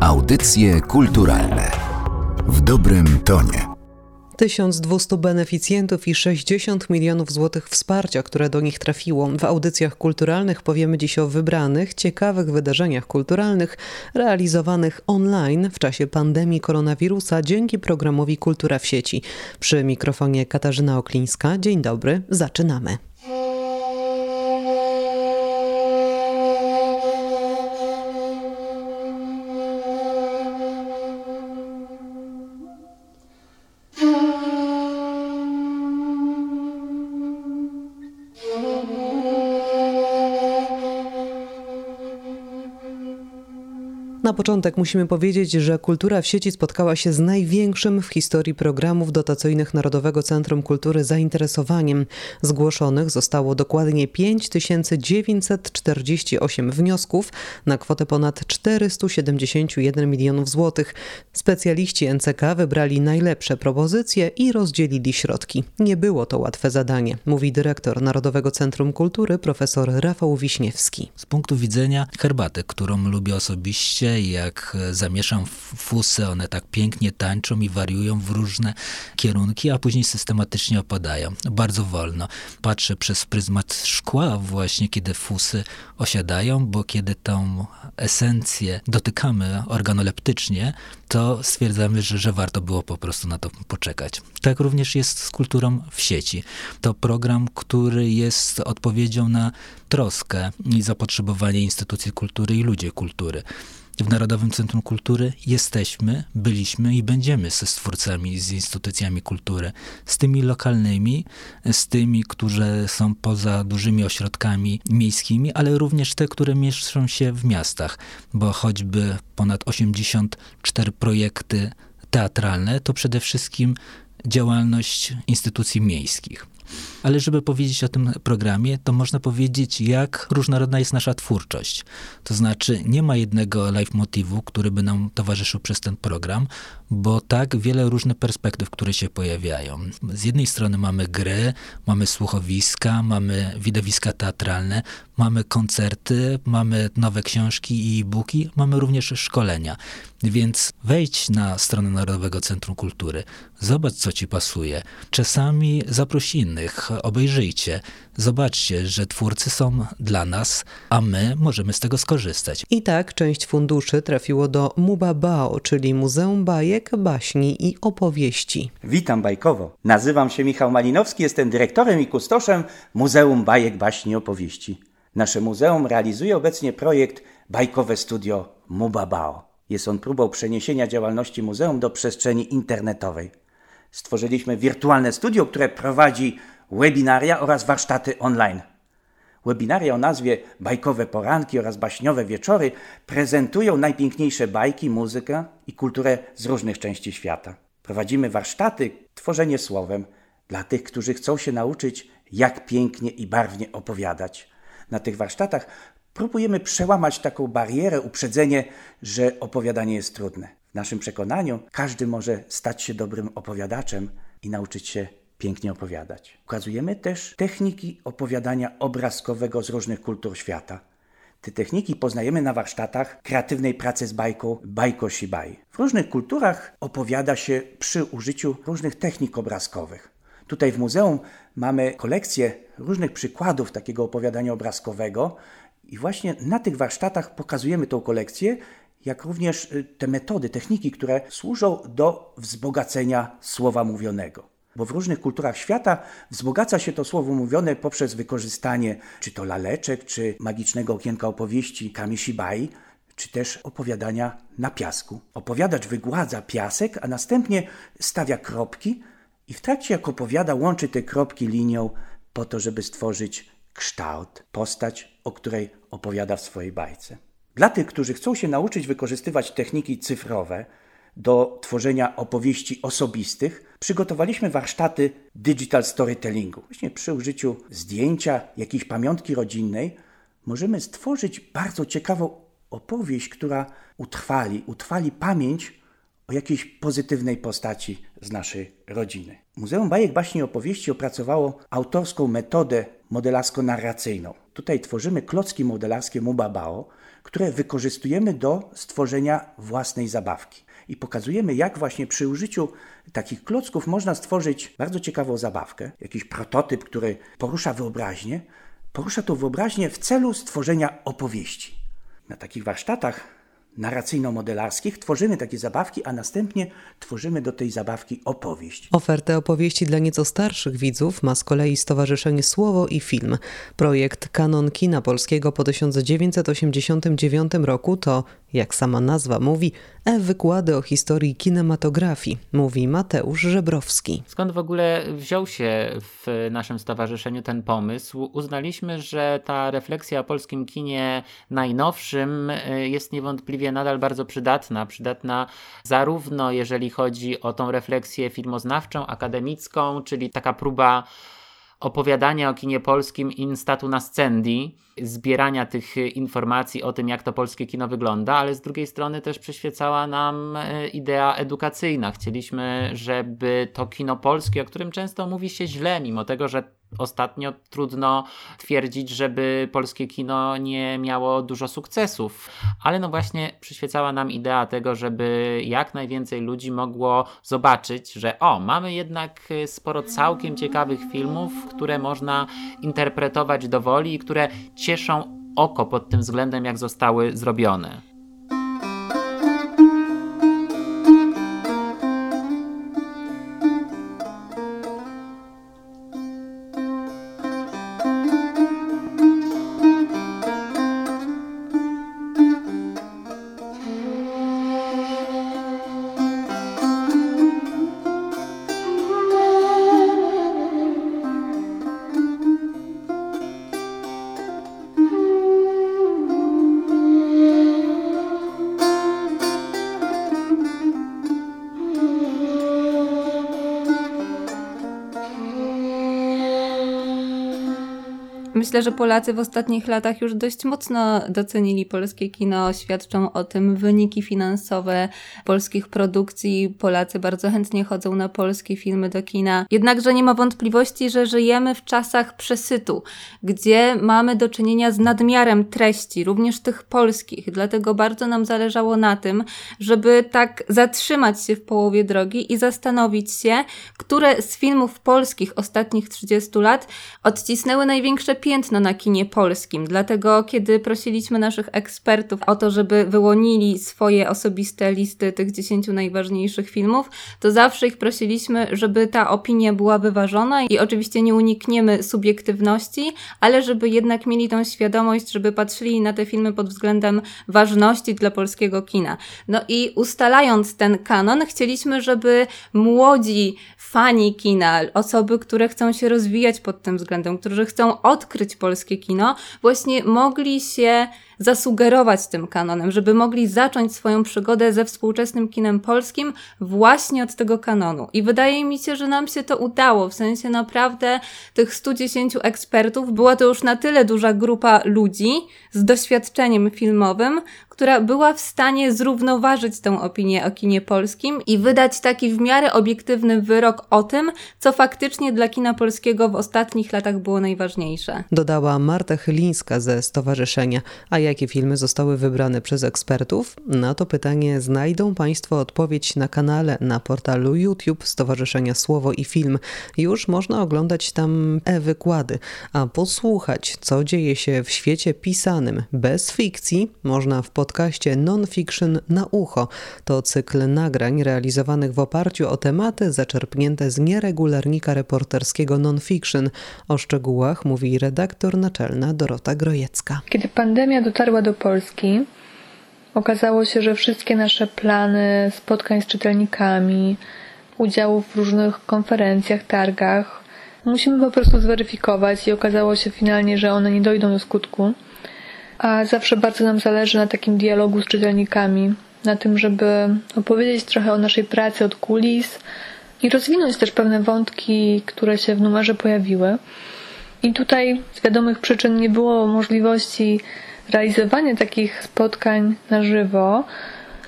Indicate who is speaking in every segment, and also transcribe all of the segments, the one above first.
Speaker 1: Audycje kulturalne w dobrym tonie.
Speaker 2: 1200 beneficjentów i 60 milionów złotych wsparcia, które do nich trafiło. W audycjach kulturalnych powiemy dziś o wybranych, ciekawych wydarzeniach kulturalnych realizowanych online w czasie pandemii koronawirusa dzięki programowi Kultura w sieci. Przy mikrofonie Katarzyna Oklińska. Dzień dobry, zaczynamy. Na początek musimy powiedzieć, że Kultura w sieci spotkała się z największym w historii programów dotacyjnych Narodowego Centrum Kultury zainteresowaniem. Zgłoszonych zostało dokładnie 5948 wniosków na kwotę ponad 471 milionów złotych. Specjaliści NCK wybrali najlepsze propozycje i rozdzielili środki. Nie było to łatwe zadanie, mówi dyrektor Narodowego Centrum Kultury profesor Rafał Wiśniewski.
Speaker 3: Z punktu widzenia herbaty, którą lubię osobiście, jak zamieszam fusy, one tak pięknie tańczą i wariują w różne kierunki, a później systematycznie opadają. Bardzo wolno. Patrzę przez pryzmat szkła właśnie, kiedy fusy osiadają, bo kiedy tą esencję dotykamy organoleptycznie, to stwierdzamy, że, że warto było po prostu na to poczekać. Tak również jest z kulturą w sieci. To program, który jest odpowiedzią na troskę i zapotrzebowanie instytucji kultury i ludzi kultury w Narodowym Centrum Kultury jesteśmy, byliśmy i będziemy ze stwórcami, z instytucjami kultury, z tymi lokalnymi, z tymi, którzy są poza dużymi ośrodkami miejskimi, ale również te, które mieszczą się w miastach, bo choćby ponad 84 projekty teatralne to przede wszystkim działalność instytucji miejskich. Ale żeby powiedzieć o tym programie, to można powiedzieć, jak różnorodna jest nasza twórczość. To znaczy, nie ma jednego live motywu, który by nam towarzyszył przez ten program, bo tak wiele różnych perspektyw, które się pojawiają. Z jednej strony mamy gry, mamy słuchowiska, mamy widowiska teatralne, mamy koncerty, mamy nowe książki i e-booki, mamy również szkolenia. Więc wejdź na stronę Narodowego Centrum Kultury, zobacz co ci pasuje. Czasami zaproś innych, obejrzyjcie, zobaczcie, że twórcy są dla nas, a my możemy z tego skorzystać.
Speaker 2: I tak część funduszy trafiło do Mubabao, czyli Muzeum Bajek, Baśni i Opowieści.
Speaker 4: Witam bajkowo. Nazywam się Michał Malinowski, jestem dyrektorem i kustoszem Muzeum Bajek, Baśni i Opowieści. Nasze muzeum realizuje obecnie projekt Bajkowe Studio Mubabao. Jest on próbą przeniesienia działalności muzeum do przestrzeni internetowej. Stworzyliśmy wirtualne studio, które prowadzi webinaria oraz warsztaty online. Webinaria o nazwie Bajkowe Poranki oraz Baśniowe Wieczory prezentują najpiękniejsze bajki, muzykę i kulturę z różnych części świata. Prowadzimy warsztaty Tworzenie Słowem dla tych, którzy chcą się nauczyć, jak pięknie i barwnie opowiadać. Na tych warsztatach próbujemy przełamać taką barierę, uprzedzenie, że opowiadanie jest trudne. W naszym przekonaniu każdy może stać się dobrym opowiadaczem i nauczyć się pięknie opowiadać. Ukazujemy też techniki opowiadania obrazkowego z różnych kultur świata. Te techniki poznajemy na warsztatach kreatywnej pracy z bajką Bajko Shibai. W różnych kulturach opowiada się przy użyciu różnych technik obrazkowych. Tutaj w muzeum mamy kolekcję różnych przykładów takiego opowiadania obrazkowego i właśnie na tych warsztatach pokazujemy tą kolekcję, jak również y, te metody, techniki, które służą do wzbogacenia słowa mówionego. Bo w różnych kulturach świata wzbogaca się to słowo mówione poprzez wykorzystanie czy to laleczek, czy magicznego okienka opowieści Kamishibai, czy też opowiadania na piasku. Opowiadacz wygładza piasek, a następnie stawia kropki i w trakcie jak opowiada łączy te kropki linią po to, żeby stworzyć kształt, postać, o której opowiada w swojej bajce. Dla tych, którzy chcą się nauczyć wykorzystywać techniki cyfrowe do tworzenia opowieści osobistych, przygotowaliśmy warsztaty digital storytellingu. Właśnie przy użyciu zdjęcia, jakiejś pamiątki rodzinnej, możemy stworzyć bardzo ciekawą opowieść, która utrwali, utrwali pamięć o jakiejś pozytywnej postaci z naszej rodziny. Muzeum Bajek Baśni i Opowieści opracowało autorską metodę modelarsko-narracyjną. Tutaj tworzymy klocki modelarskie Mubabao, które wykorzystujemy do stworzenia własnej zabawki. I pokazujemy, jak właśnie przy użyciu takich klocków można stworzyć bardzo ciekawą zabawkę, jakiś prototyp, który porusza wyobraźnię, porusza tą wyobraźnię w celu stworzenia opowieści. Na takich warsztatach narracyjno-modelarskich, tworzymy takie zabawki, a następnie tworzymy do tej zabawki opowieść.
Speaker 2: Ofertę opowieści dla nieco starszych widzów ma z kolei Stowarzyszenie Słowo i Film. Projekt Kanon Kina Polskiego po 1989 roku to, jak sama nazwa mówi, e-wykłady o historii kinematografii, mówi Mateusz Żebrowski.
Speaker 5: Skąd w ogóle wziął się w naszym stowarzyszeniu ten pomysł? Uznaliśmy, że ta refleksja o polskim kinie najnowszym e, jest niewątpliwie nadal bardzo przydatna. Przydatna zarówno jeżeli chodzi o tą refleksję filmoznawczą, akademicką, czyli taka próba opowiadania o kinie polskim in statu nascendi, zbierania tych informacji o tym, jak to polskie kino wygląda, ale z drugiej strony też przyświecała nam e, idea edukacyjna. Chcieliśmy, żeby to kino polskie, o którym często mówi się źle, mimo tego, że ostatnio trudno twierdzić, żeby polskie kino nie miało dużo sukcesów, ale no właśnie przyświecała nam idea tego, żeby jak najwięcej ludzi mogło zobaczyć, że o, mamy jednak sporo całkiem ciekawych filmów, które można interpretować dowoli i które cieszą oko pod tym względem, jak zostały zrobione.
Speaker 6: Myślę, że Polacy w ostatnich latach już dość mocno docenili polskie kino. Świadczą o tym wyniki finansowe polskich produkcji. Polacy bardzo chętnie chodzą na polskie filmy do kina. Jednakże nie ma wątpliwości, że żyjemy w czasach przesytu, gdzie mamy do czynienia z nadmiarem treści, również tych polskich. Dlatego bardzo nam zależało na tym, żeby tak zatrzymać się w połowie drogi i zastanowić się, które z filmów polskich ostatnich 30 lat odcisnęły największe pieniądze piętno na kinie polskim. Dlatego, kiedy prosiliśmy naszych ekspertów o to, żeby wyłonili swoje osobiste listy tych dziesięciu najważniejszych filmów, to zawsze ich prosiliśmy, żeby ta opinia była wyważona i oczywiście nie unikniemy subiektywności, ale żeby jednak mieli tą świadomość, żeby patrzyli na te filmy pod względem ważności dla polskiego kina. No i ustalając ten kanon, chcieliśmy, żeby młodzi fani kina, osoby, które chcą się rozwijać pod tym względem, którzy chcą odkryć polskie kino, właśnie mogli się zasugerować tym kanonem, żeby mogli zacząć swoją przygodę ze współczesnym kinem polskim właśnie od tego kanonu. I wydaje mi się, że nam się to udało, w sensie naprawdę tych 110 ekspertów była to już na tyle duża grupa ludzi z doświadczeniem filmowym, która była w stanie zrównoważyć tę opinię o kinie polskim i wydać taki w miarę obiektywny wyrok o tym, co faktycznie dla kina polskiego w ostatnich latach było najważniejsze.
Speaker 2: Dodała Marta Chylińska ze stowarzyszenia. A jakie filmy zostały wybrane przez ekspertów? Na to pytanie znajdą Państwo odpowiedź na kanale na portalu YouTube Stowarzyszenia Słowo i Film. Już można oglądać tam e-wykłady, a posłuchać, co dzieje się w świecie pisanym bez fikcji, można w podcaście Non-Fiction na ucho. To cykl nagrań realizowanych w oparciu o tematy zaczerpnięte z nieregularnika reporterskiego Non-Fiction. O szczegółach mówi redaktor naczelna Dorota Grojecka.
Speaker 7: Kiedy pandemia dotarła do Polski, okazało się, że wszystkie nasze plany spotkań z czytelnikami, udziału w różnych konferencjach, targach, musimy po prostu zweryfikować i okazało się finalnie, że one nie dojdą do skutku a zawsze bardzo nam zależy na takim dialogu z czytelnikami, na tym, żeby opowiedzieć trochę o naszej pracy od kulis i rozwinąć też pewne wątki, które się w numerze pojawiły. I tutaj z wiadomych przyczyn nie było możliwości realizowania takich spotkań na żywo,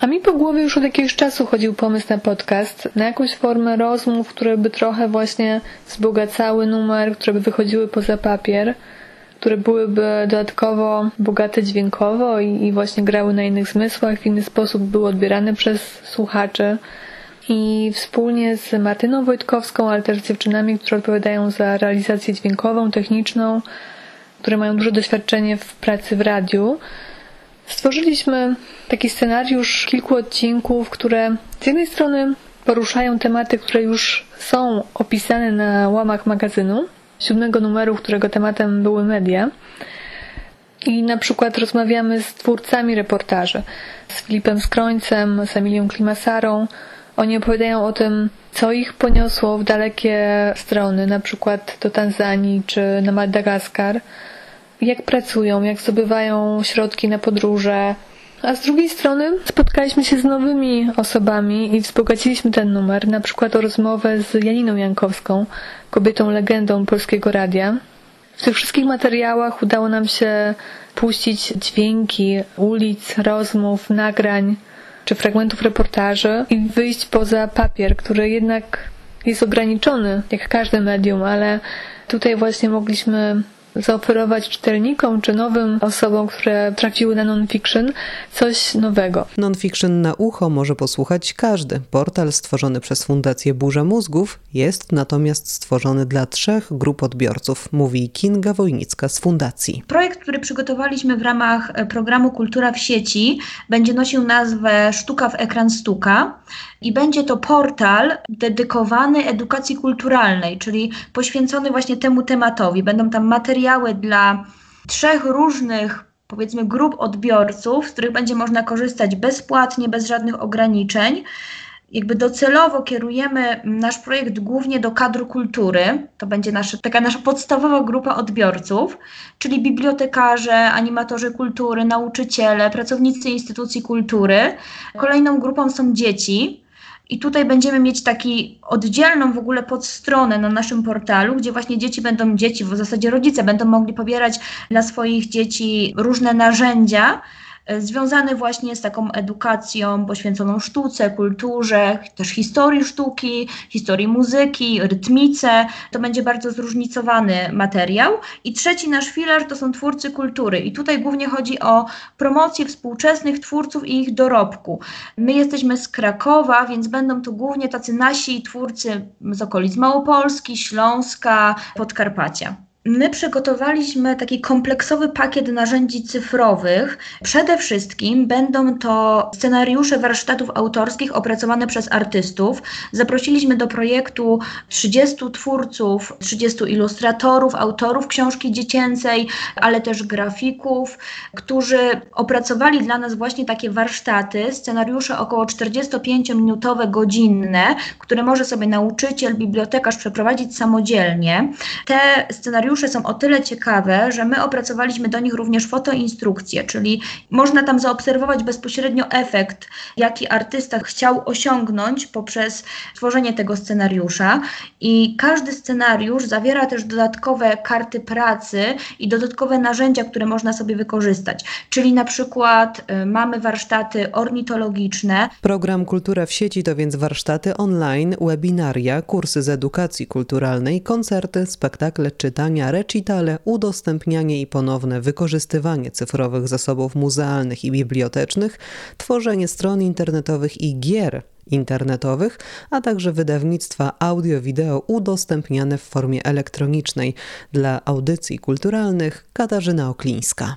Speaker 7: a mi po głowie już od jakiegoś czasu chodził pomysł na podcast, na jakąś formę rozmów, które by trochę właśnie wzbogacały numer, które by wychodziły poza papier które byłyby dodatkowo bogate dźwiękowo i, i właśnie grały na innych zmysłach, w inny sposób były odbierane przez słuchaczy. I wspólnie z Martyną Wojtkowską, ale też z dziewczynami, które odpowiadają za realizację dźwiękową, techniczną, które mają duże doświadczenie w pracy w radiu, stworzyliśmy taki scenariusz kilku odcinków, które z jednej strony poruszają tematy, które już są opisane na łamach magazynu, siódmego numeru, którego tematem były media. I na przykład rozmawiamy z twórcami reportaży, z Filipem Skrońcem, z Emilią Klimasarą. Oni opowiadają o tym, co ich poniosło w dalekie strony, na przykład do Tanzanii czy na Madagaskar. Jak pracują, jak zdobywają środki na podróże, a z drugiej strony spotkaliśmy się z nowymi osobami i wzbogaciliśmy ten numer, na przykład o rozmowę z Janiną Jankowską, kobietą legendą polskiego radia. W tych wszystkich materiałach udało nam się puścić dźwięki ulic, rozmów, nagrań czy fragmentów reportaży i wyjść poza papier, który jednak jest ograniczony, jak każde medium, ale tutaj właśnie mogliśmy zaoferować czytelnikom czy nowym osobom, które trafiły na non-fiction, coś nowego.
Speaker 2: Non-fiction na ucho może posłuchać każdy. Portal stworzony przez Fundację Burza Mózgów jest natomiast stworzony dla trzech grup odbiorców, mówi Kinga Wojnicka z Fundacji.
Speaker 8: Projekt, który przygotowaliśmy w ramach programu Kultura w sieci, będzie nosił nazwę Sztuka w ekran stuka i będzie to portal dedykowany edukacji kulturalnej, czyli poświęcony właśnie temu tematowi. Będą tam materiały dla trzech różnych powiedzmy grup odbiorców, z których będzie można korzystać bezpłatnie, bez żadnych ograniczeń. Jakby docelowo kierujemy nasz projekt głównie do kadru kultury. To będzie nasza, taka nasza podstawowa grupa odbiorców, czyli bibliotekarze, animatorzy kultury, nauczyciele, pracownicy instytucji kultury. Kolejną grupą są dzieci, i tutaj będziemy mieć taki oddzielną w ogóle podstronę na naszym portalu, gdzie właśnie dzieci będą dzieci, w zasadzie rodzice będą mogli pobierać dla swoich dzieci różne narzędzia, związany właśnie z taką edukacją poświęconą sztuce, kulturze, też historii sztuki, historii muzyki, rytmice. To będzie bardzo zróżnicowany materiał. I trzeci nasz filar to są twórcy kultury. I tutaj głównie chodzi o promocję współczesnych twórców i ich dorobku. My jesteśmy z Krakowa, więc będą to głównie tacy nasi twórcy z okolic Małopolski, Śląska, Podkarpacia. My przygotowaliśmy taki kompleksowy pakiet narzędzi cyfrowych. Przede wszystkim będą to scenariusze warsztatów autorskich opracowane przez artystów. Zaprosiliśmy do projektu 30 twórców, 30 ilustratorów, autorów książki dziecięcej, ale też grafików, którzy opracowali dla nas właśnie takie warsztaty, scenariusze około 45-minutowe, godzinne, które może sobie nauczyciel, bibliotekarz przeprowadzić samodzielnie. Te scenariusze scenariusze są o tyle ciekawe, że my opracowaliśmy do nich również fotoinstrukcje, czyli można tam zaobserwować bezpośrednio efekt, jaki artysta chciał osiągnąć poprzez tworzenie tego scenariusza. I każdy scenariusz zawiera też dodatkowe karty pracy i dodatkowe narzędzia, które można sobie wykorzystać. Czyli na przykład y, mamy warsztaty ornitologiczne.
Speaker 2: Program Kultura w sieci to więc warsztaty online, webinaria, kursy z edukacji kulturalnej, koncerty, spektakle, czytania recitale, udostępnianie i ponowne wykorzystywanie cyfrowych zasobów muzealnych i bibliotecznych, tworzenie stron internetowych i gier internetowych, a także wydawnictwa audio-wideo udostępniane w formie elektronicznej. Dla audycji kulturalnych Katarzyna Oklińska.